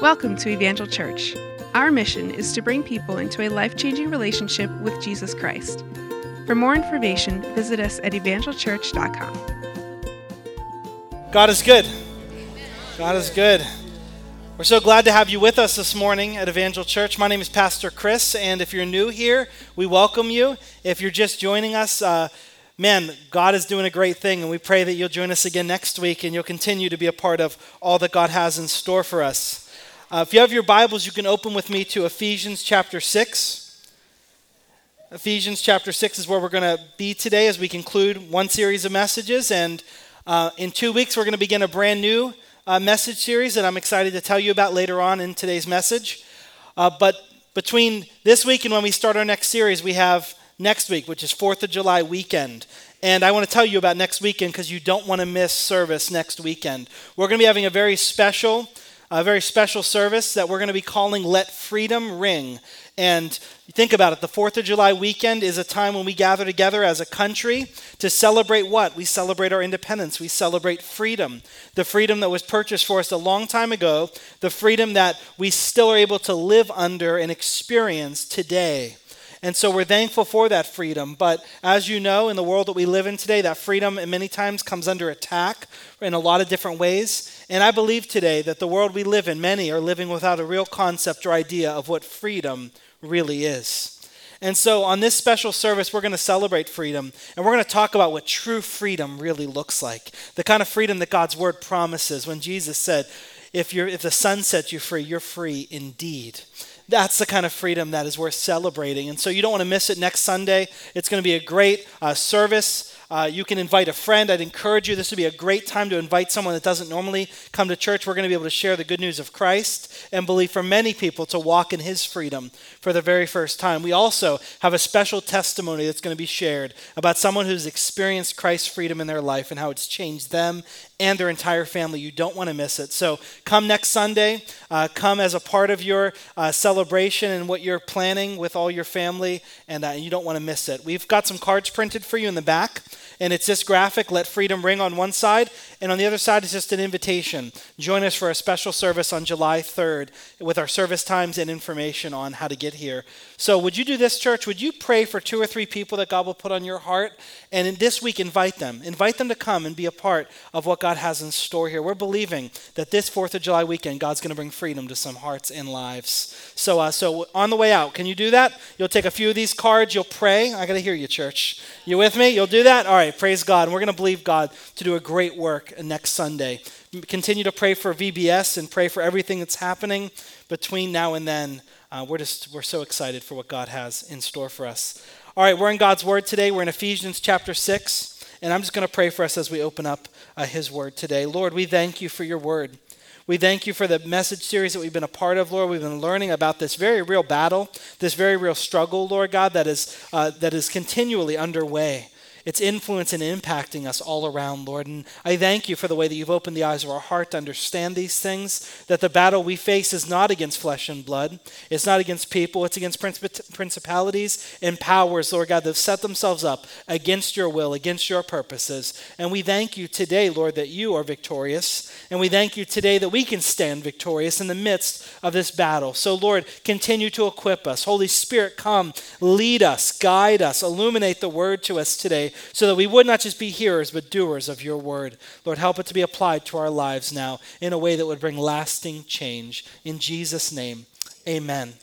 Welcome to Evangel Church. Our mission is to bring people into a life changing relationship with Jesus Christ. For more information, visit us at evangelchurch.com. God is good. God is good. We're so glad to have you with us this morning at Evangel Church. My name is Pastor Chris, and if you're new here, we welcome you. If you're just joining us, uh, man, God is doing a great thing, and we pray that you'll join us again next week and you'll continue to be a part of all that God has in store for us. Uh, if you have your Bibles, you can open with me to Ephesians chapter 6. Ephesians chapter 6 is where we're going to be today as we conclude one series of messages. And uh, in two weeks, we're going to begin a brand new uh, message series that I'm excited to tell you about later on in today's message. Uh, but between this week and when we start our next series, we have next week, which is 4th of July weekend. And I want to tell you about next weekend because you don't want to miss service next weekend. We're going to be having a very special, a very special service that we're going to be calling Let Freedom Ring. And think about it the 4th of July weekend is a time when we gather together as a country to celebrate what? We celebrate our independence. We celebrate freedom. The freedom that was purchased for us a long time ago, the freedom that we still are able to live under and experience today. And so we're thankful for that freedom. But as you know, in the world that we live in today, that freedom many times comes under attack in a lot of different ways. And I believe today that the world we live in, many are living without a real concept or idea of what freedom really is. And so, on this special service, we're going to celebrate freedom and we're going to talk about what true freedom really looks like. The kind of freedom that God's word promises when Jesus said, if, you're, if the Son sets you free, you're free indeed. That's the kind of freedom that is worth celebrating. And so, you don't want to miss it next Sunday. It's going to be a great uh, service. Uh, you can invite a friend. I'd encourage you. This would be a great time to invite someone that doesn't normally come to church. We're going to be able to share the good news of Christ and believe for many people to walk in His freedom for the very first time. We also have a special testimony that's going to be shared about someone who's experienced Christ's freedom in their life and how it's changed them and their entire family. You don't want to miss it. So come next Sunday. Uh, come as a part of your uh, celebration and what you're planning with all your family, and you don't want to miss it. We've got some cards printed for you in the back, and it's this graphic, Let Freedom Ring, on one side, and on the other side is just an invitation. Join us for a special service on July 3rd with our service times and information on how to get here. So, would you do this, church? Would you pray for two or three people that God will put on your heart? And in this week, invite them. Invite them to come and be a part of what God has in store here. We're believing that this 4th of July weekend, God's going to bring freedom to some hearts and lives. So, uh, so on the way out, can you do that? You'll take a few of these cards, you'll pray. I got to hear you, church. You with me? You'll do that? All right, praise God. And we're going to believe God to do a great work next Sunday. Continue to pray for VBS and pray for everything that's happening between now and then. Uh, we're just we're so excited for what God has in store for us. All right, we're in God's Word today. We're in Ephesians chapter six, and I'm just going to pray for us as we open up uh, His Word today. Lord, we thank you for your Word. We thank you for the message series that we've been a part of, Lord. We've been learning about this very real battle, this very real struggle, Lord God, that is uh, that is continually underway its influence and impacting us all around, Lord. And I thank you for the way that you've opened the eyes of our heart to understand these things, that the battle we face is not against flesh and blood, it's not against people, it's against principalities and powers, Lord God, that have set themselves up against your will, against your purposes. And we thank you today, Lord, that you are victorious. And we thank you today that we can stand victorious in the midst of this battle. So, Lord, continue to equip us. Holy Spirit, come, lead us, guide us, illuminate the word to us today so that we would not just be hearers, but doers of your word. Lord, help it to be applied to our lives now in a way that would bring lasting change. In Jesus' name, amen.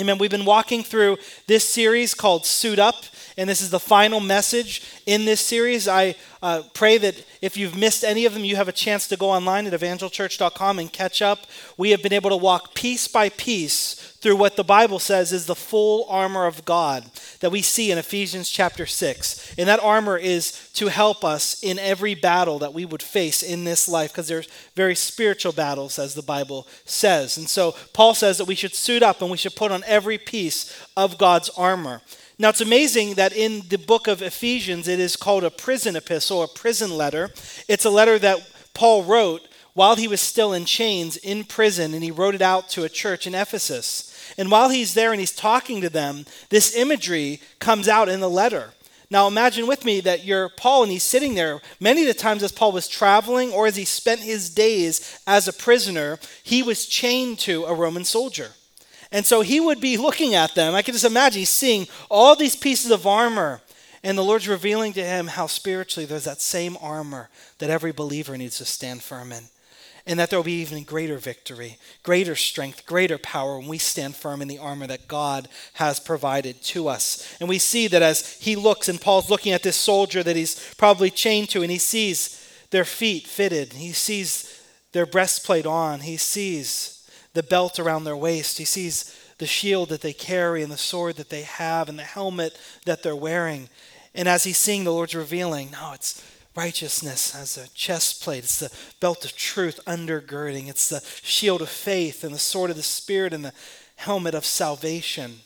Amen. We've been walking through this series called Suit Up, and this is the final message in this series. I uh, pray that if you've missed any of them, you have a chance to go online at evangelchurch.com and catch up. We have been able to walk piece by piece through what the Bible says is the full armor of God that we see in Ephesians chapter 6. And that armor is to help us in every battle that we would face in this life because there's very spiritual battles as the Bible says. And so Paul says that we should suit up and we should put on every piece of God's armor. Now, it's amazing that in the book of Ephesians, it is called a prison epistle, a prison letter. It's a letter that Paul wrote while he was still in chains in prison, and he wrote it out to a church in Ephesus. And while he's there and he's talking to them, this imagery comes out in the letter. Now imagine with me that you're Paul and he's sitting there. Many of the times, as Paul was traveling or as he spent his days as a prisoner, he was chained to a Roman soldier. And so he would be looking at them. I can just imagine he's seeing all these pieces of armor. And the Lord's revealing to him how spiritually there's that same armor that every believer needs to stand firm in and that there will be even greater victory, greater strength, greater power when we stand firm in the armor that God has provided to us. And we see that as he looks, and Paul's looking at this soldier that he's probably chained to, and he sees their feet fitted, he sees their breastplate on, he sees the belt around their waist, he sees the shield that they carry, and the sword that they have, and the helmet that they're wearing. And as he's seeing, the Lord's revealing, no, it's Righteousness as a chest plate. It's the belt of truth undergirding. It's the shield of faith and the sword of the Spirit and the helmet of salvation.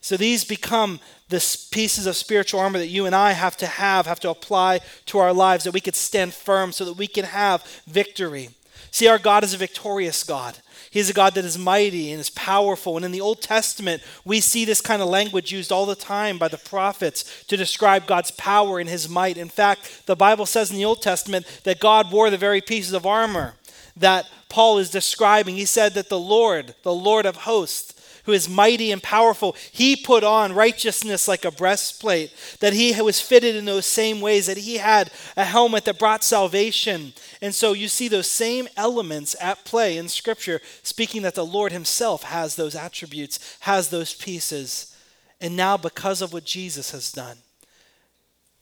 So these become the pieces of spiritual armor that you and I have to have, have to apply to our lives, that we could stand firm so that we can have victory. See, our God is a victorious God. He's a God that is mighty and is powerful. And in the Old Testament, we see this kind of language used all the time by the prophets to describe God's power and his might. In fact, the Bible says in the Old Testament that God wore the very pieces of armor that Paul is describing. He said that the Lord, the Lord of hosts, who is mighty and powerful, he put on righteousness like a breastplate, that he was fitted in those same ways, that he had a helmet that brought salvation. And so you see those same elements at play in Scripture, speaking that the Lord himself has those attributes, has those pieces. And now, because of what Jesus has done,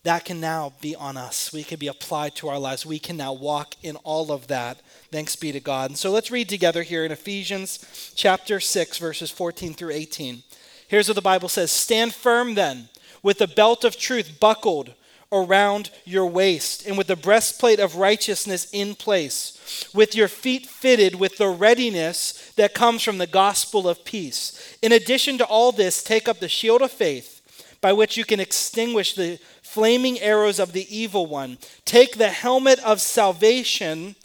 that can now be on us. We can be applied to our lives. We can now walk in all of that. Thanks be to God. And so let's read together here in Ephesians chapter 6, verses 14 through 18. Here's what the Bible says Stand firm then, with the belt of truth buckled around your waist, and with the breastplate of righteousness in place, with your feet fitted with the readiness that comes from the gospel of peace. In addition to all this, take up the shield of faith by which you can extinguish the flaming arrows of the evil one. Take the helmet of salvation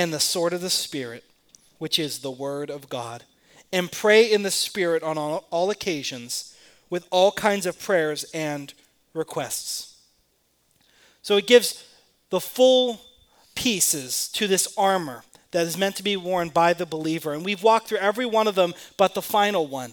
and the sword of the Spirit, which is the Word of God, and pray in the Spirit on all, all occasions with all kinds of prayers and requests. So it gives the full pieces to this armor that is meant to be worn by the believer. And we've walked through every one of them but the final one.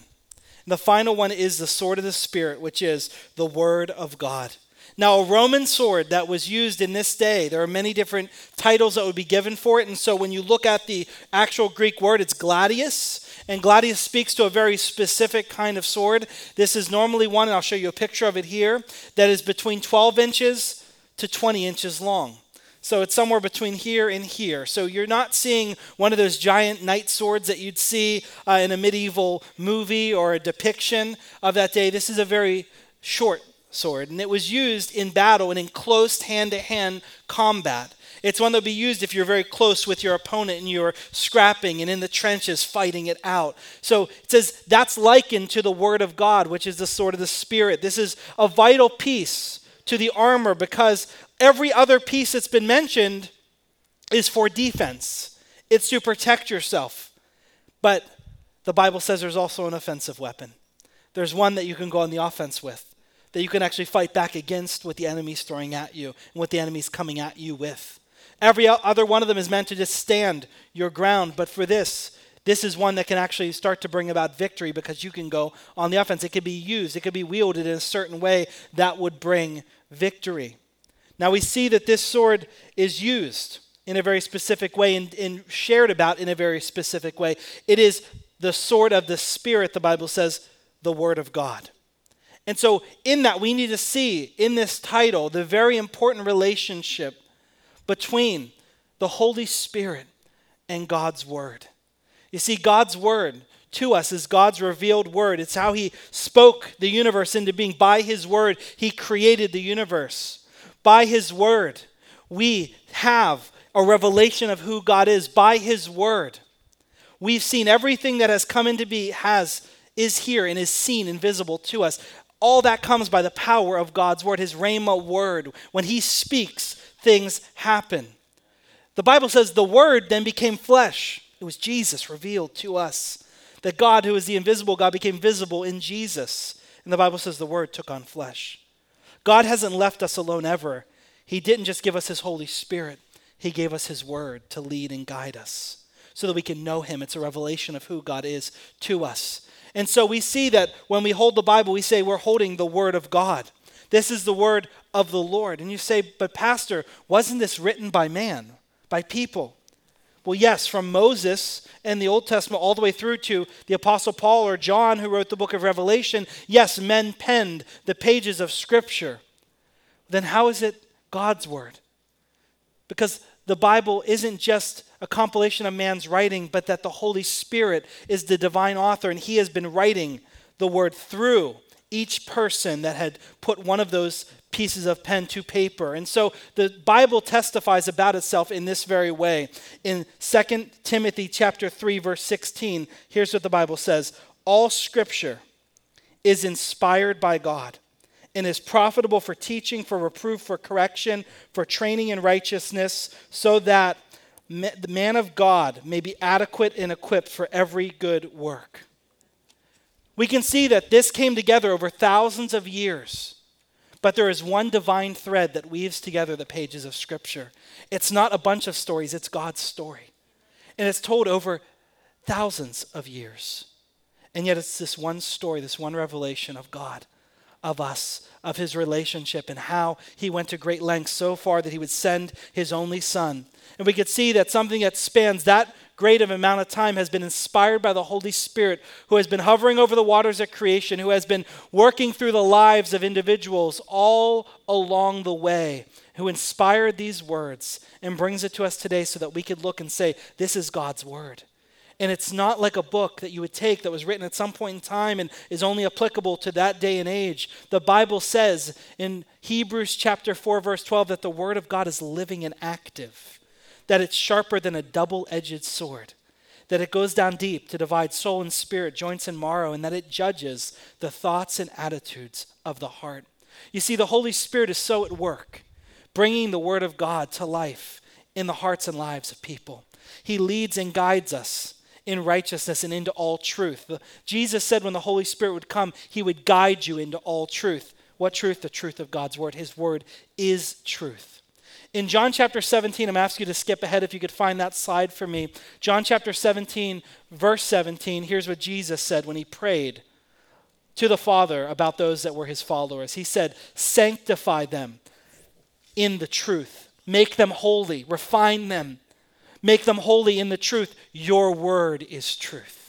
And the final one is the sword of the Spirit, which is the Word of God. Now, a Roman sword that was used in this day, there are many different titles that would be given for it. And so when you look at the actual Greek word, it's gladius. And gladius speaks to a very specific kind of sword. This is normally one, and I'll show you a picture of it here, that is between 12 inches to 20 inches long. So it's somewhere between here and here. So you're not seeing one of those giant knight swords that you'd see uh, in a medieval movie or a depiction of that day. This is a very short sword, and it was used in battle and in close hand to hand combat. It's one that would be used if you're very close with your opponent and you're scrapping and in the trenches fighting it out. So it says that's likened to the Word of God, which is the sword of the Spirit. This is a vital piece to the armor because Every other piece that's been mentioned is for defense, it's to protect yourself. But the Bible says there's also an offensive weapon. There's one that you can go on the offense with, that you can actually fight back against what the enemy's throwing at you and what the enemy's coming at you with. Every other one of them is meant to just stand your ground, but for this, this is one that can actually start to bring about victory because you can go on the offense. It could be used, it could be wielded in a certain way that would bring victory. Now we see that this sword is used in a very specific way and, and, shared about in a very specific way. It is the sword of the Spirit, the Bible says, the Word of God. And so, in that, we need to see in this title the very important relationship between the Holy Spirit and God's Word. You see, God's Word to us is God's revealed Word. It's how He spoke the universe into being. By His Word, He created the universe by His Word, we have a revelation of who God is by His Word. We've seen everything that has come into be has is here and is seen and visible to us. All that comes by the power of God's word, his rhema word. When he speaks, things happen. The Bible says the word then became flesh. It was Jesus revealed to us. That God, who is the invisible God, became visible in Jesus. And the Bible says the word took on flesh. God hasn't left us alone ever. He didn't just give us His Holy Spirit, He gave us His Word to lead and guide us so that we can know Him. It's a revelation of who God is to us. And so we see that when we hold the Bible, we say we're holding the Word of God. This is the Word of the Lord. And you say, but Pastor, wasn't this written by man, by people? Well, yes, from Moses and the Old Testament all the way through to the Apostle Paul or John, who wrote the book of Revelation, yes, men penned the pages of Scripture. Then how is it God's Word? Because the Bible isn't just a compilation of man's writing, but that the Holy Spirit is the divine author, and He has been writing the Word through each person that had put one of those pieces of pen to paper. And so the Bible testifies about itself in this very way. In 2 Timothy chapter 3 verse 16, here's what the Bible says, all scripture is inspired by God and is profitable for teaching, for reproof, for correction, for training in righteousness, so that the man of God may be adequate and equipped for every good work. We can see that this came together over thousands of years. But there is one divine thread that weaves together the pages of Scripture. It's not a bunch of stories, it's God's story. And it's told over thousands of years. And yet it's this one story, this one revelation of God, of us, of his relationship, and how he went to great lengths so far that he would send his only son. And we could see that something that spans that great of amount of time has been inspired by the Holy Spirit, who has been hovering over the waters of creation, who has been working through the lives of individuals all along the way, who inspired these words and brings it to us today so that we could look and say, This is God's word. And it's not like a book that you would take that was written at some point in time and is only applicable to that day and age. The Bible says in Hebrews chapter 4 verse 12 that the word of God is living and active that it's sharper than a double edged sword, that it goes down deep to divide soul and spirit, joints and marrow, and that it judges the thoughts and attitudes of the heart. You see, the Holy Spirit is so at work, bringing the Word of God to life in the hearts and lives of people. He leads and guides us in righteousness and into all truth. Jesus said when the Holy Spirit would come, He would guide you into all truth. What truth? The truth of God's Word. His Word is truth. In John chapter 17, I'm asking you to skip ahead if you could find that slide for me. John chapter 17, verse 17, here's what Jesus said when he prayed to the Father about those that were his followers. He said, Sanctify them in the truth, make them holy, refine them, make them holy in the truth. Your word is truth.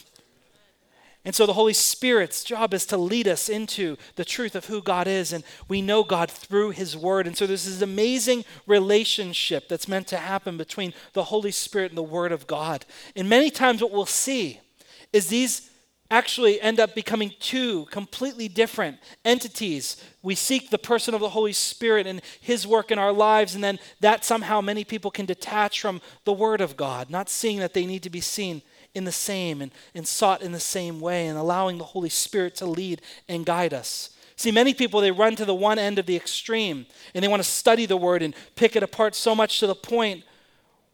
And so the Holy Spirit's job is to lead us into the truth of who God is. And we know God through His Word. And so there's this amazing relationship that's meant to happen between the Holy Spirit and the Word of God. And many times what we'll see is these actually end up becoming two completely different entities. We seek the person of the Holy Spirit and His work in our lives, and then that somehow many people can detach from the Word of God, not seeing that they need to be seen in the same and, and sought in the same way and allowing the Holy Spirit to lead and guide us. See, many people, they run to the one end of the extreme and they want to study the Word and pick it apart so much to the point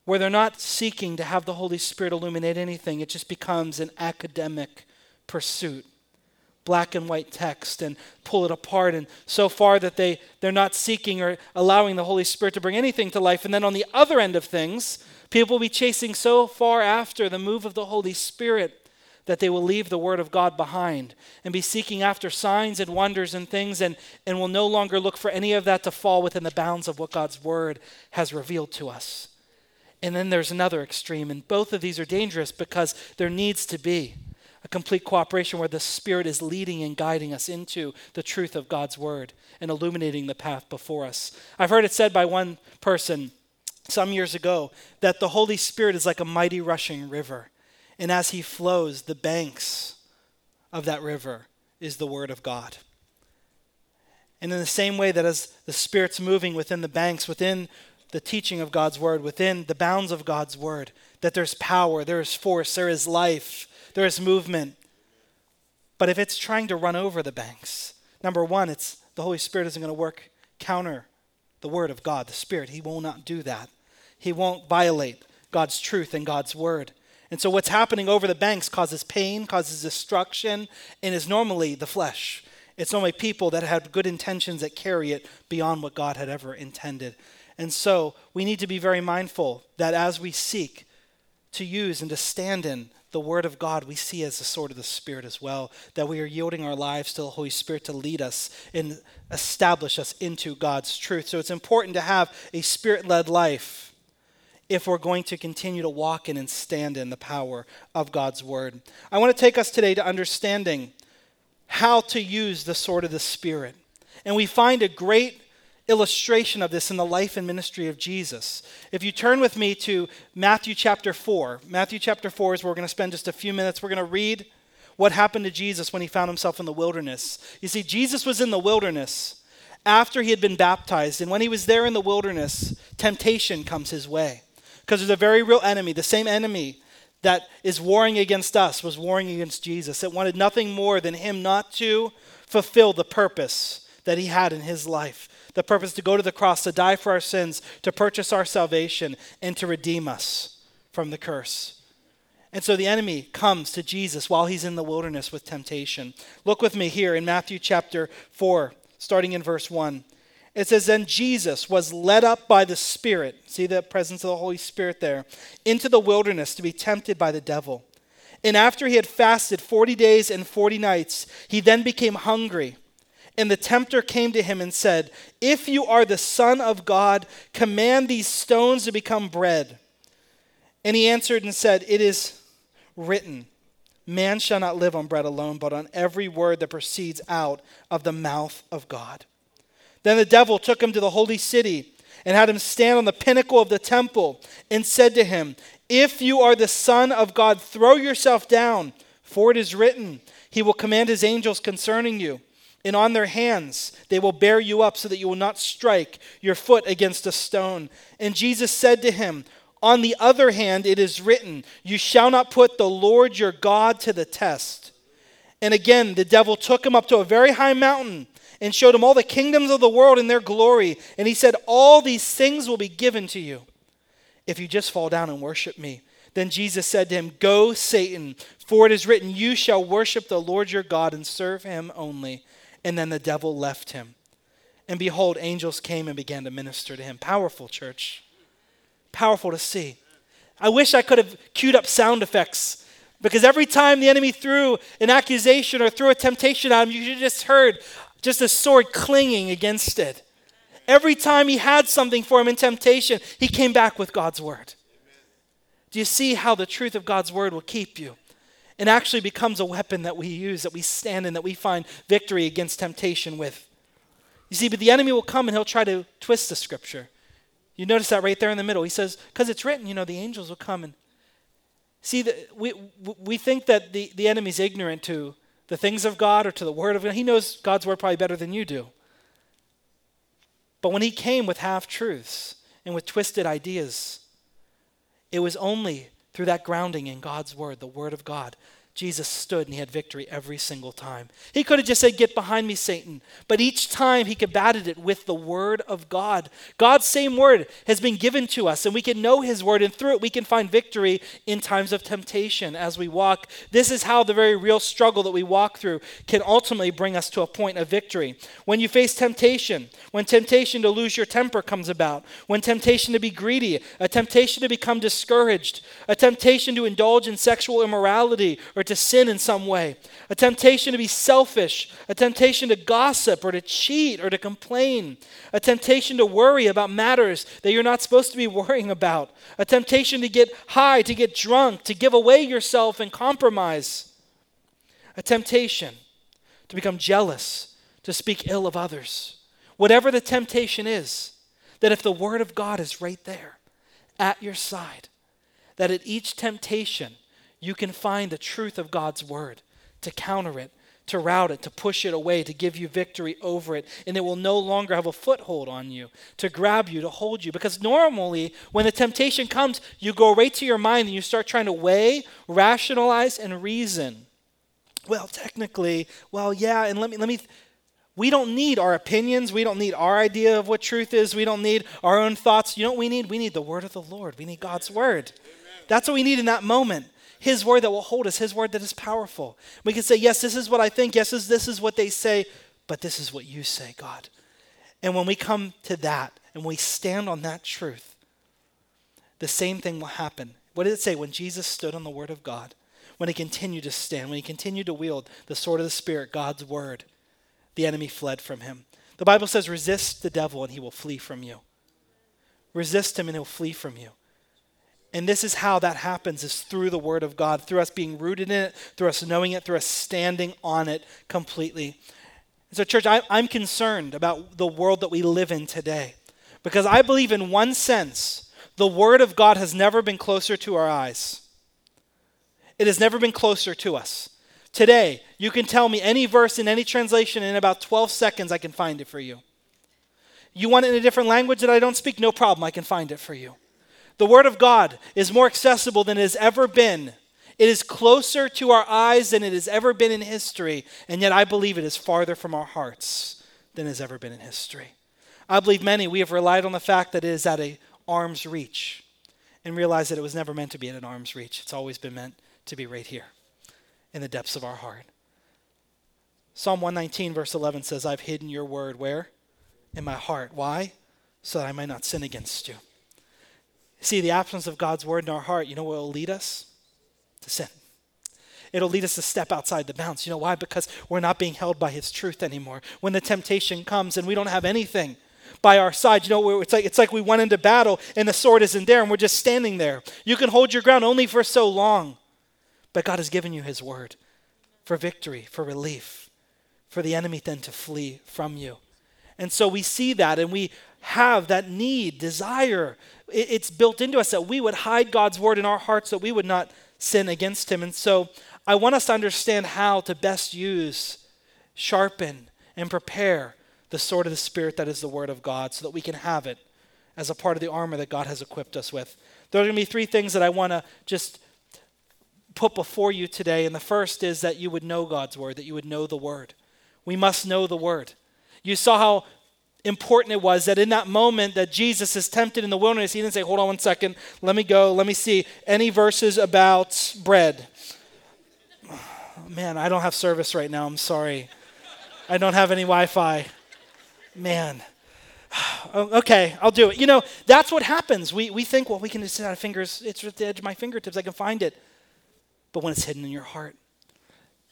where they're not seeking to have the Holy Spirit illuminate anything. It just becomes an academic pursuit. Black and white text and pull it apart, and so far that they, they're not seeking or allowing the Holy Spirit to bring anything to life. And then on the other end of things, People will be chasing so far after the move of the Holy Spirit that they will leave the Word of God behind and be seeking after signs and wonders and things and, and will no longer look for any of that to fall within the bounds of what God's Word has revealed to us. And then there's another extreme, and both of these are dangerous because there needs to be a complete cooperation where the Spirit is leading and guiding us into the truth of God's Word and illuminating the path before us. I've heard it said by one person some years ago that the Holy Spirit is like a mighty rushing river. And as he flows, the banks of that river is the Word of God. And in the same way that as the Spirit's moving within the banks, within the teaching of God's Word, within the bounds of God's Word, that there's power, there is force, there is life, there is movement. But if it's trying to run over the banks, number one, it's the Holy Spirit isn't going to work counter the Word of God, the Spirit. He will not do that. He won't violate God's truth and God's word. And so, what's happening over the banks causes pain, causes destruction, and is normally the flesh. It's only people that have good intentions that carry it beyond what God had ever intended. And so we need to be very mindful that as we seek to use and to stand in the Word of God, we see as the sword of the Spirit as well, that we are yielding our lives to the Holy Spirit to lead us and establish us into God's truth. So it's important to have a Spirit led life if we're going to continue to walk in and stand in the power of God's Word. I want to take us today to understanding how to use the sword of the Spirit. And we find a great illustration of this in the life and ministry of Jesus. If you turn with me to Matthew chapter 4, Matthew chapter 4 is where we're going to spend just a few minutes. We're going to read what happened to Jesus when he found himself in the wilderness. You see, Jesus was in the wilderness after he had been baptized, and when he was there in the wilderness, temptation comes his way. Because there's a very real enemy, the same enemy that is warring against us was warring against Jesus. It wanted nothing more than him not to fulfill the purpose that he had in his life the purpose to go to the cross, to die for our sins, to purchase our salvation, and to redeem us from the curse. And so the enemy comes to Jesus while he's in the wilderness with temptation. Look with me here in Matthew chapter 4, starting in verse 1. It says, Then Jesus was led up by the Spirit, see the presence of the Holy Spirit there, into the wilderness to be tempted by the devil. And after he had fasted 40 days and 40 nights, he then became hungry. And the tempter came to him and said, If you are the Son of God, command these stones to become bread. And he answered and said, It is written, Man shall not live on bread alone, but on every word that proceeds out of the mouth of God. Then the devil took him to the holy city and had him stand on the pinnacle of the temple and said to him, If you are the Son of God, throw yourself down, for it is written, He will command His angels concerning you and on their hands they will bear you up so that you will not strike your foot against a stone. And Jesus said to him, On the other hand, it is written, You shall not put the Lord your God to the test. And again, the devil took him up to a very high mountain and showed him all the kingdoms of the world and their glory. And he said, All these things will be given to you if you just fall down and worship me. Then Jesus said to him, Go, Satan, for it is written, You shall worship the Lord your God and serve him only. And then the devil left him. And behold, angels came and began to minister to him. Powerful, church. Powerful to see. I wish I could have queued up sound effects because every time the enemy threw an accusation or threw a temptation at him, you just heard just a sword clinging against it. Every time he had something for him in temptation, he came back with God's word. Do you see how the truth of God's word will keep you? And actually becomes a weapon that we use, that we stand in, that we find victory against temptation with. You see, but the enemy will come and he'll try to twist the scripture. You notice that right there in the middle. He says, because it's written, you know, the angels will come and see that we, we think that the, the enemy's ignorant to the things of God or to the word of God. He knows God's word probably better than you do. But when he came with half truths and with twisted ideas, it was only through that grounding in God's word, the word of God, Jesus stood and he had victory every single time. He could have just said, Get behind me, Satan. But each time he combated it with the word of God. God's same word has been given to us, and we can know his word, and through it we can find victory in times of temptation as we walk. This is how the very real struggle that we walk through can ultimately bring us to a point of victory. When you face temptation, when temptation to lose your temper comes about, when temptation to be greedy, a temptation to become discouraged, a temptation to indulge in sexual immorality or to sin in some way, a temptation to be selfish, a temptation to gossip or to cheat or to complain, a temptation to worry about matters that you're not supposed to be worrying about, a temptation to get high, to get drunk, to give away yourself and compromise, a temptation to become jealous, to speak ill of others. Whatever the temptation is, that if the Word of God is right there at your side, that at each temptation, you can find the truth of God's word to counter it, to rout it, to push it away, to give you victory over it. And it will no longer have a foothold on you, to grab you, to hold you. Because normally, when the temptation comes, you go right to your mind and you start trying to weigh, rationalize, and reason. Well, technically, well, yeah, and let me, let me, we don't need our opinions. We don't need our idea of what truth is. We don't need our own thoughts. You know what we need? We need the word of the Lord. We need God's word. That's what we need in that moment. His word that will hold us, His word that is powerful. We can say, Yes, this is what I think. Yes, this is what they say. but this is what you say, God. And when we come to that and we stand on that truth, the same thing will happen. What did it say when Jesus stood on the Word of God? When he continued to stand, when he continued to wield the sword of the Spirit, God's Word, the enemy fled from him. The Bible says, resist the devil and he will flee from you. Resist him and he'll flee from you. And this is how that happens is through the word of God, through us being rooted in it, through us knowing it, through us standing on it completely. so, church, I, I'm concerned about the world that we live in today because I believe, in one sense, the word of God has never been closer to our eyes. It has never been closer to us. Today, you can tell me any verse in any translation in about 12 seconds, I can find it for you. You want it in a different language that I don't speak? No problem, I can find it for you. The Word of God is more accessible than it has ever been. It is closer to our eyes than it has ever been in history, and yet I believe it is farther from our hearts than it has ever been in history. I believe many, we have relied on the fact that it is at a arm's reach and realize that it was never meant to be at an arm's reach. It's always been meant to be right here in the depths of our heart. Psalm 119, verse 11 says, I've hidden your word where? In my heart. Why? So that I might not sin against you. See, the absence of God's word in our heart, you know what will lead us? To sin. It'll lead us to step outside the bounds. You know why? Because we're not being held by his truth anymore. When the temptation comes and we don't have anything by our side, you know, it's like, it's like we went into battle and the sword isn't there and we're just standing there. You can hold your ground only for so long. But God has given you His word for victory, for relief, for the enemy then to flee from you. And so we see that and we have that need, desire. It's built into us that we would hide God's word in our hearts that we would not sin against Him. And so I want us to understand how to best use, sharpen, and prepare the sword of the Spirit that is the Word of God so that we can have it as a part of the armor that God has equipped us with. There are going to be three things that I want to just put before you today. And the first is that you would know God's word, that you would know the word. We must know the word. You saw how important it was that in that moment that Jesus is tempted in the wilderness, he didn't say, Hold on one second, let me go, let me see. Any verses about bread? Man, I don't have service right now. I'm sorry. I don't have any Wi Fi. Man. Oh, okay, I'll do it. You know, that's what happens. We, we think, well, we can just sit our fingers, it's at the edge of my fingertips, I can find it but when it's hidden in your heart.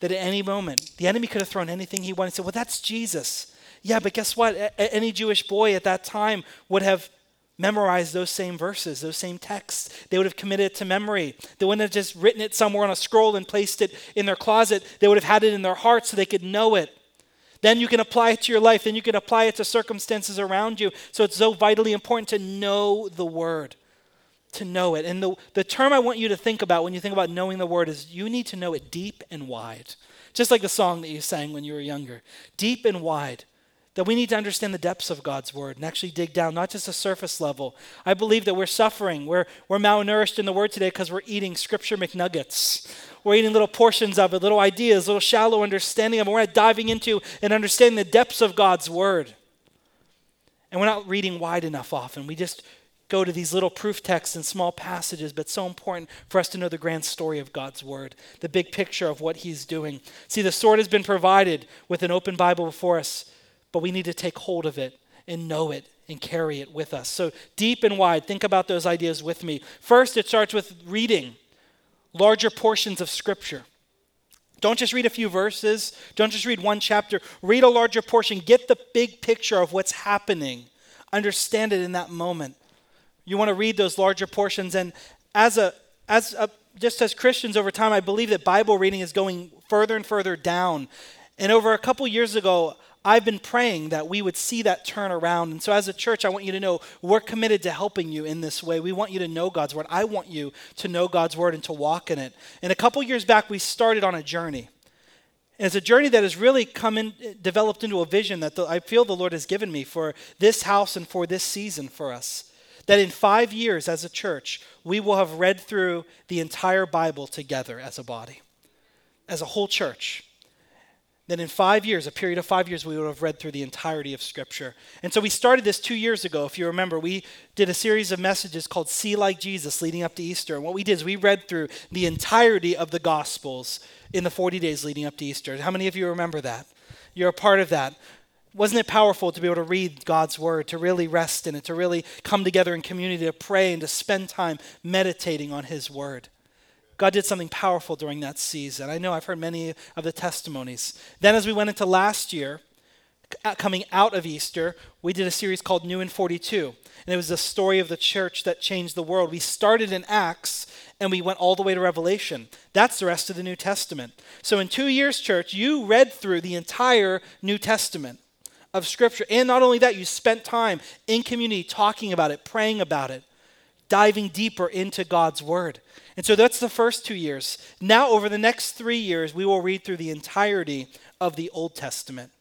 That at any moment, the enemy could have thrown anything he wanted and said, Well, that's Jesus. Yeah, but guess what? A- any Jewish boy at that time would have memorized those same verses, those same texts. They would have committed it to memory. They wouldn't have just written it somewhere on a scroll and placed it in their closet. They would have had it in their heart so they could know it. Then you can apply it to your life. Then you can apply it to circumstances around you. So it's so vitally important to know the word to know it. And the, the term I want you to think about when you think about knowing the word is you need to know it deep and wide. Just like the song that you sang when you were younger. Deep and wide. That we need to understand the depths of God's word and actually dig down, not just a surface level. I believe that we're suffering. We're, we're malnourished in the word today because we're eating scripture McNuggets. We're eating little portions of it, little ideas, little shallow understanding of it. We're not diving into and understanding the depths of God's word. And we're not reading wide enough often. We just go to these little proof texts and small passages, but so important for us to know the grand story of God's Word, the big picture of what He's doing. See, the sword has been provided with an open Bible before us, but we need to take hold of it and know it and carry it with us. So, deep and wide, think about those ideas with me. First, it starts with reading larger portions of Scripture. Don't just read a few verses. Don't just read one chapter. Read a larger portion. Get the big picture of what's happening. Understand it in that moment. You want to read those larger portions. And as a, as a, just as Christians over time, I believe that Bible reading is going further and further down. And over a couple years ago, I've been praying that we would see that turn around. And so, as a church, I want you to know we're committed to helping you in this way. We want you to know God's word. I want you to know God's word and to walk in it. And a couple years back, we started on a journey. And it's a journey that has really come in, developed into a vision that the, I feel the Lord has given me for this house and for this season for us that in five years as a church, we will have read through the entire Bible together as a body, as a whole church. That in five years, a period of five years, we would have read through the entirety of Scripture. And so we started this two years ago. If you remember, we did a series of messages called See Like Jesus leading up to Easter. And what we did is we read through the entirety of the Gospels in the 40 days leading up to Easter. How many of you remember that? you're a part of that. Wasn't it powerful to be able to read God's word, to really rest in it, to really come together in community, to pray and to spend time meditating on his word? God did something powerful during that season. I know I've heard many of the testimonies. Then, as we went into last year, uh, coming out of Easter, we did a series called New in 42. And it was the story of the church that changed the world. We started in Acts and we went all the way to Revelation. That's the rest of the New Testament. So in two years, church, you read through the entire New Testament of Scripture. And not only that, you spent time in community talking about it, praying about it, diving deeper into God's Word. And so that's the first two years. Now, over the next three years, we will read through the entirety of the Old Testament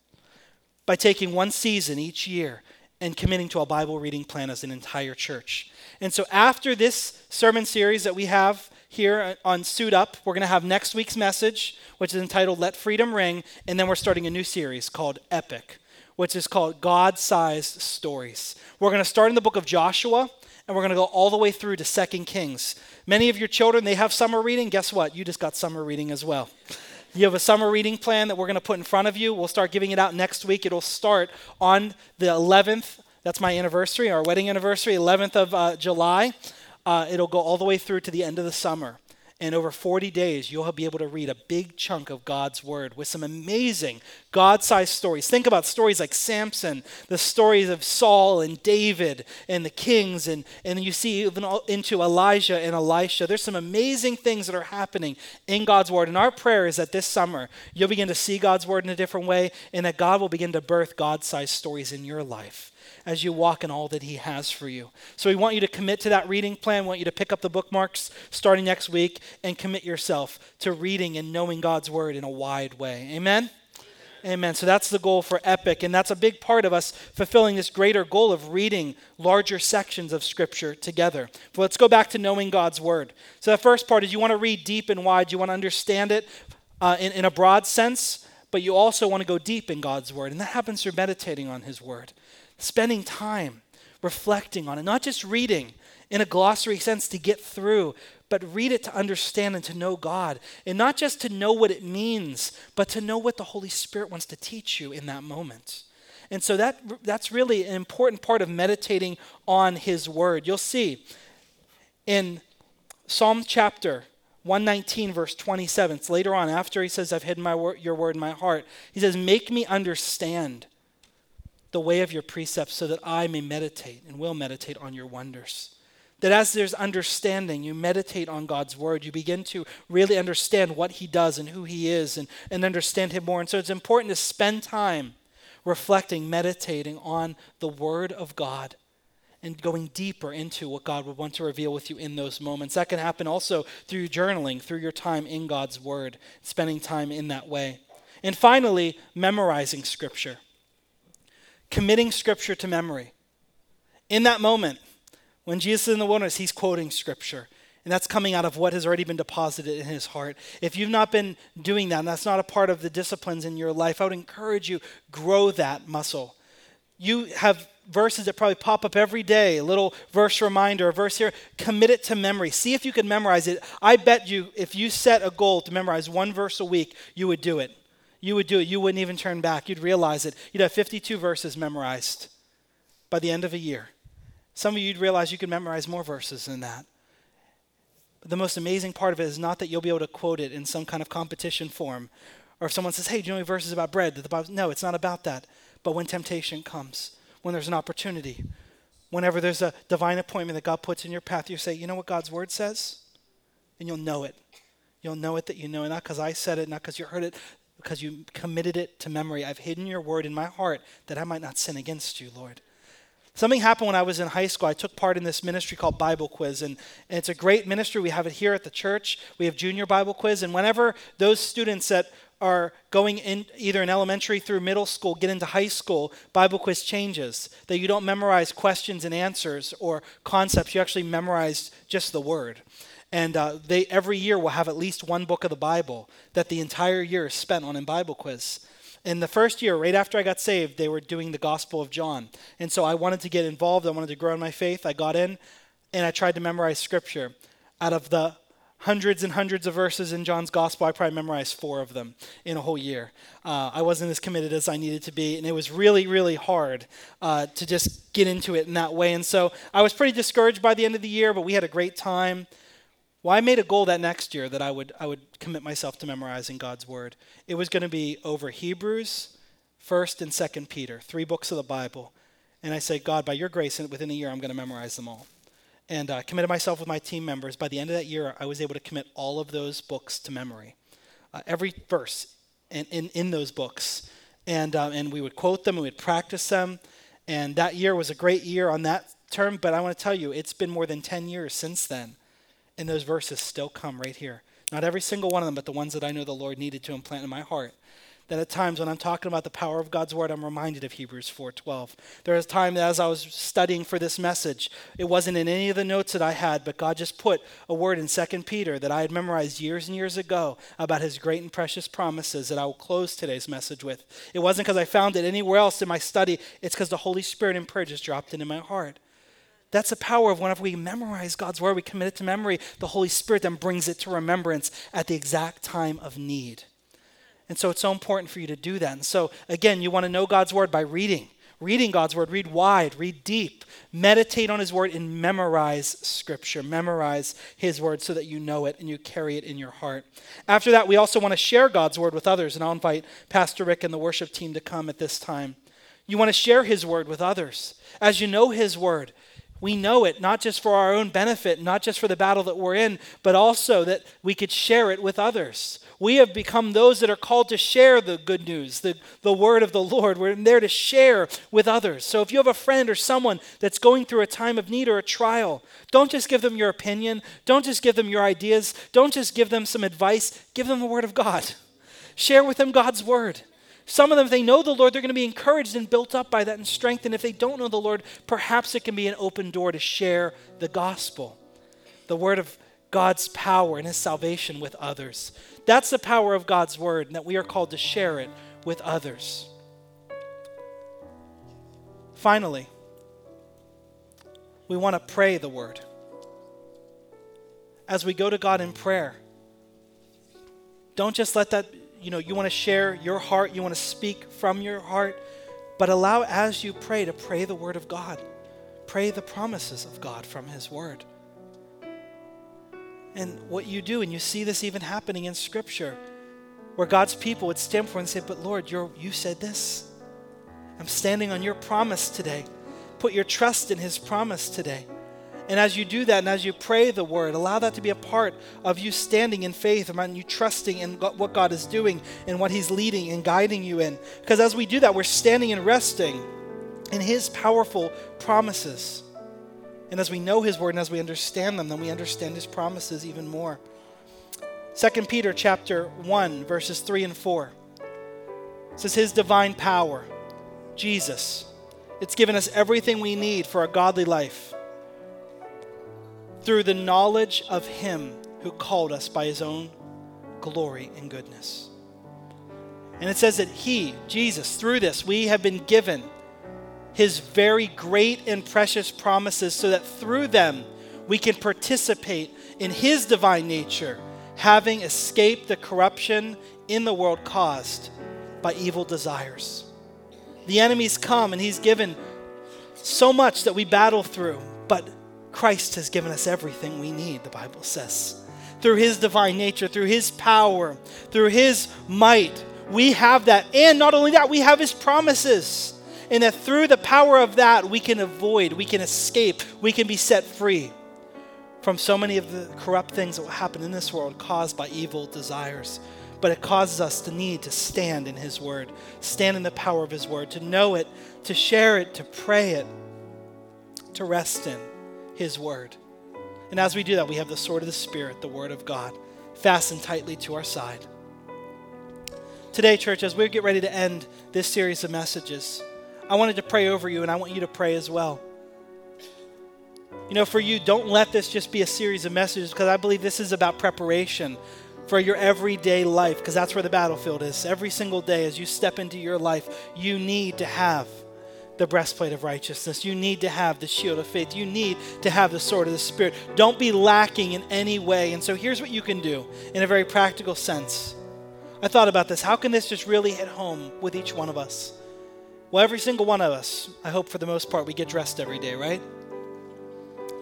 by taking one season each year and committing to a Bible reading plan as an entire church. And so after this sermon series that we have here on Suit Up, we're going to have next week's message, which is entitled Let Freedom Ring, and then we're starting a new series called Epic, which is called God Sized Stories. We're going to start in the book of Joshua, and we're going to go all the way through to Second Kings. Many of your children, they have summer reading. Guess what? You just got summer reading as well. You have a summer reading plan that we're going to put in front of you. We'll start giving it out next week. It'll start on the 11th. That's my anniversary, our wedding anniversary, 11th of uh, July. Uh, it'll go all the way through to the end of the summer and over 40 days, you'll be able to read a big chunk of God's Word with some amazing God sized stories. Think about stories like Samson, the stories of Saul and David and the kings, and, and you see even into Elijah and Elisha. There's some amazing things that are happening in God's Word. And our prayer is that this summer, you'll begin to see God's Word in a different way, and that God will begin to birth God sized stories in your life as you walk in all that He has for you. So we want you to commit to that reading plan. We want you to pick up the bookmarks starting next week and commit yourself to reading and knowing God's Word in a wide way. Amen? Amen. So that's the goal for Epic, and that's a big part of us fulfilling this greater goal of reading larger sections of Scripture together. But let's go back to knowing God's Word. So the first part is you want to read deep and wide, you want to understand it uh, in, in a broad sense, but you also want to go deep in God's Word, and that happens through meditating on His Word spending time reflecting on it, not just reading in a glossary sense to get through, but read it to understand and to know God. And not just to know what it means, but to know what the Holy Spirit wants to teach you in that moment. And so that, that's really an important part of meditating on His Word. You'll see in Psalm chapter 119, verse 27, it's later on, after he says, I've hidden my wor- your word in my heart, he says, Make me understand the way of your precepts so that I may meditate and will meditate on your wonders. That as there's understanding, you meditate on God's word, you begin to really understand what He does and who He is and, and understand Him more. And so it's important to spend time reflecting, meditating on the Word of God and going deeper into what God would want to reveal with you in those moments. That can happen also through journaling, through your time in God's Word, spending time in that way. And finally, memorizing Scripture committing Scripture to memory. In that moment, when Jesus is in the wilderness, he's quoting Scripture. And that's coming out of what has already been deposited in his heart. If you've not been doing that, and that's not a part of the disciplines in your life, I would encourage you, grow that muscle. You have verses that probably pop up every day, a little verse reminder, a verse here. Commit it to memory. See if you can memorize it. I bet you, if you set a goal to memorize one verse a week, you would do it you would do it. You wouldn't even turn back. You'd realize it. You'd have 52 verses memorized by the end of a year. Some of you'd realize you could memorize more verses than that. But the most amazing part of it is not that you'll be able to quote it in some kind of competition form. Or if someone says, hey, do you know any verses about bread? That the Bible, no, it's not about that. But when temptation comes, when there's an opportunity, whenever there's a divine appointment that God puts in your path, you say, you know what God's word says? And you'll know it. You'll know it that you know it, not because I said it, not because you heard it, because you committed it to memory. I've hidden your word in my heart that I might not sin against you, Lord. Something happened when I was in high school. I took part in this ministry called Bible Quiz, and, and, it's a great ministry. We have it here at the church. We have junior Bible Quiz, and whenever those students that are going in either in elementary through middle school get into high school, Bible Quiz changes. That you don't memorize questions and answers or concepts, you actually memorize just the word. And uh, they every year will have at least one book of the Bible that the entire year is spent on in Bible quiz. In the first year, right after I got saved, they were doing the Gospel of John. And so I wanted to get involved. I wanted to grow in my faith. I got in and I tried to memorize scripture. Out of the hundreds and hundreds of verses in John's gospel. I probably memorized four of them in a whole year. Uh, I wasn't as committed as I needed to be, and it was really, really hard uh, to just get into it in that way. And so I was pretty discouraged by the end of the year, but we had a great time. Well, I made a goal that next year that I would I would commit myself to memorizing God's word. It was going to be over Hebrews, First and Second Peter, three books of the Bible. And I said, God, by your grace, within a year, I'm going to memorize them all and uh, committed myself with my team members. By the end of that year, I was able to commit all of those books to memory, uh, every verse in, in, in, those books. And, uh, and we would quote them, we would practice them. And that year was a great year on that term, but I want to tell you, it's been more than 10 years since then. And those verses still come right here. Not every single one of them, but the ones that I know the Lord needed to implant in my heart that at times when I'm talking about the power of God's word, I'm reminded of Hebrews 4:12. There was a time that as I was studying for this message, it wasn't in any of the notes that I had, but God just put a word in 2 Peter that I had memorized years and years ago about his great and precious promises that I will close today's message with. It wasn't because I found it anywhere else in my study, it's because the Holy Spirit in prayer just dropped into my heart. That's the power of whenever we memorize God's word, we commit it to memory, the Holy Spirit then brings it to remembrance at the exact time of need. And so it's so important for you to do that. And so, again, you want to know God's word by reading. Reading God's word, read wide, read deep, meditate on his word, and memorize scripture. Memorize his word so that you know it and you carry it in your heart. After that, we also want to share God's word with others. And I'll invite Pastor Rick and the worship team to come at this time. You want to share his word with others. As you know his word, we know it not just for our own benefit, not just for the battle that we're in, but also that we could share it with others we have become those that are called to share the good news, the, the word of the Lord. We're there to share with others. So if you have a friend or someone that's going through a time of need or a trial, don't just give them your opinion. Don't just give them your ideas. Don't just give them some advice. Give them the word of God. Share with them God's word. Some of them, if they know the Lord, they're going to be encouraged and built up by that and strengthened. If they don't know the Lord, perhaps it can be an open door to share the gospel, the word of God's power and his salvation with others. That's the power of God's word, and that we are called to share it with others. Finally, we want to pray the word. As we go to God in prayer, don't just let that, you know, you want to share your heart, you want to speak from your heart, but allow as you pray to pray the word of God. Pray the promises of God from his word. And what you do, and you see this even happening in Scripture, where God's people would stand for and say, But Lord, you you said this. I'm standing on your promise today. Put your trust in his promise today. And as you do that, and as you pray the word, allow that to be a part of you standing in faith, and you trusting in what God is doing and what he's leading and guiding you in. Because as we do that, we're standing and resting in his powerful promises. And as we know his word and as we understand them, then we understand his promises even more. 2 Peter chapter 1 verses 3 and 4 says his divine power, Jesus, it's given us everything we need for a godly life through the knowledge of him who called us by his own glory and goodness. And it says that he, Jesus, through this, we have been given his very great and precious promises so that through them we can participate in his divine nature, having escaped the corruption in the world caused by evil desires. The enemy's come and he's given so much that we battle through, but Christ has given us everything we need, the Bible says. Through his divine nature, through his power, through his might, we have that. And not only that, we have his promises and that through the power of that, we can avoid, we can escape, we can be set free from so many of the corrupt things that will happen in this world caused by evil desires. But it causes us to need to stand in His Word, stand in the power of His Word, to know it, to share it, to pray it, to rest in His Word. And as we do that, we have the sword of the Spirit, the Word of God, fastened tightly to our side. Today, church, as we get ready to end this series of messages, I wanted to pray over you, and I want you to pray as well. You know, for you, don't let this just be a series of messages because I believe this is about preparation for your everyday life because that's where the battlefield is. Every single day as you step into your life, you need to have the breastplate of righteousness. You need to have the shield of faith. You need to have the sword of the Spirit. Don't be lacking in any way. And so here's what you can do in a very practical sense. I thought about this. How can this just really hit home with each one of us? Well, every single one of us, I hope for the most part, we get dressed every day, right?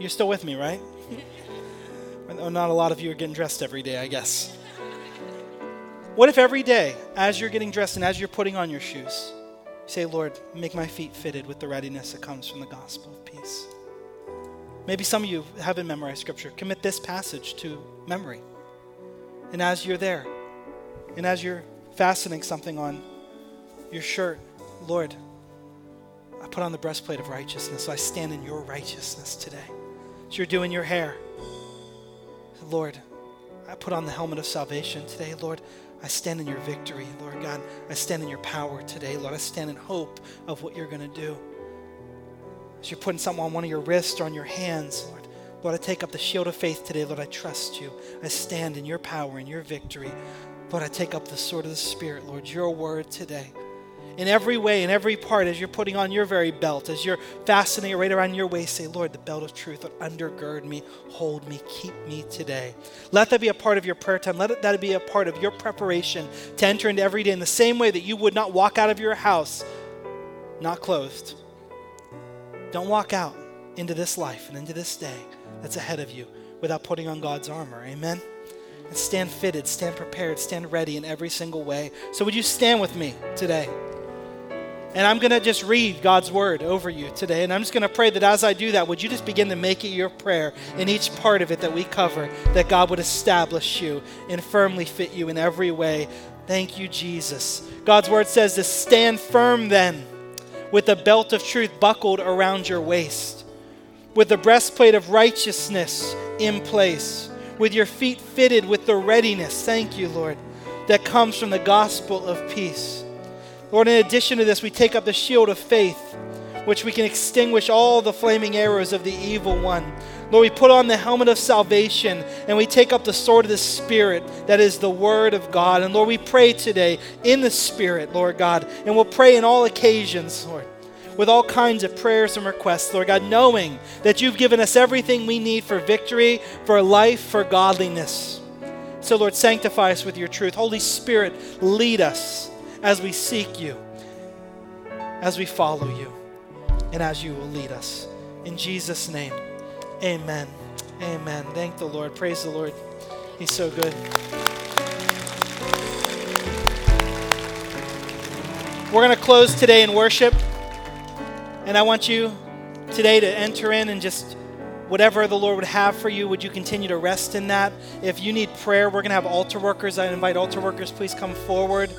You're still with me, right? Not a lot of you are getting dressed every day, I guess. What if every day, as you're getting dressed and as you're putting on your shoes, say, Lord, make my feet fitted with the readiness that comes from the gospel of peace? Maybe some of you haven't memorized scripture. Commit this passage to memory. And as you're there, and as you're fastening something on your shirt, Lord, I put on the breastplate of righteousness. So I stand in your righteousness today. As you're doing your hair, Lord, I put on the helmet of salvation today. Lord, I stand in your victory. Lord God, I stand in your power today. Lord, I stand in hope of what you're going to do. As you're putting something on one of your wrists or on your hands, Lord, Lord, I take up the shield of faith today. Lord, I trust you. I stand in your power and your victory. Lord, I take up the sword of the Spirit, Lord, your word today in every way, in every part, as you're putting on your very belt, as you're fastening it right around your waist, say, Lord, the belt of truth would undergird me, hold me, keep me today. Let that be a part of your prayer time. Let that be a part of your preparation to enter into every day in the same way that you would not walk out of your house not clothed. Don't walk out into this life and into this day that's ahead of you without putting on God's armor. Amen? And stand fitted, stand prepared, stand ready in every single way. So, would you stand with me today? And I'm going to just read God's word over you today. And I'm just going to pray that as I do that, would you just begin to make it your prayer in each part of it that we cover, that God would establish you and firmly fit you in every way. Thank you, Jesus. God's word says to stand firm then with the belt of truth buckled around your waist, with the breastplate of righteousness in place, with your feet fitted with the readiness, thank you, Lord, that comes from the gospel of peace. Lord, in addition to this, we take up the shield of faith, which we can extinguish all the flaming arrows of the evil one. Lord, we put on the helmet of salvation and we take up the sword of the Spirit that is the Word of God. And Lord, we pray today in the Spirit, Lord God, and we'll pray in all occasions, Lord, with all kinds of prayers and requests, Lord God, knowing that you've given us everything we need for victory, for life, for godliness. So, Lord, sanctify us with your truth. Holy Spirit, lead us as we seek you, as we follow you, and as you will lead us. In Jesus' name, amen. Amen. Thank the Lord. Praise the Lord. He's so good. We're going to close today in worship. And I want you today to enter in and just whatever the Lord would have for you, would you continue to rest in that? If you need prayer, we're going to have altar workers. I invite altar workers, please come forward.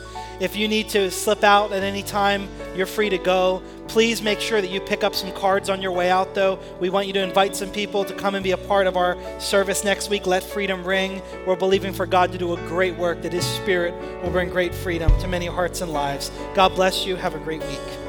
If you need to slip out at any time, you're free to go. Please make sure that you pick up some cards on your way out, though. We want you to invite some people to come and be a part of our service next week. Let freedom ring. We're believing for God to do a great work, that His Spirit will bring great freedom to many hearts and lives. God bless you. Have a great week.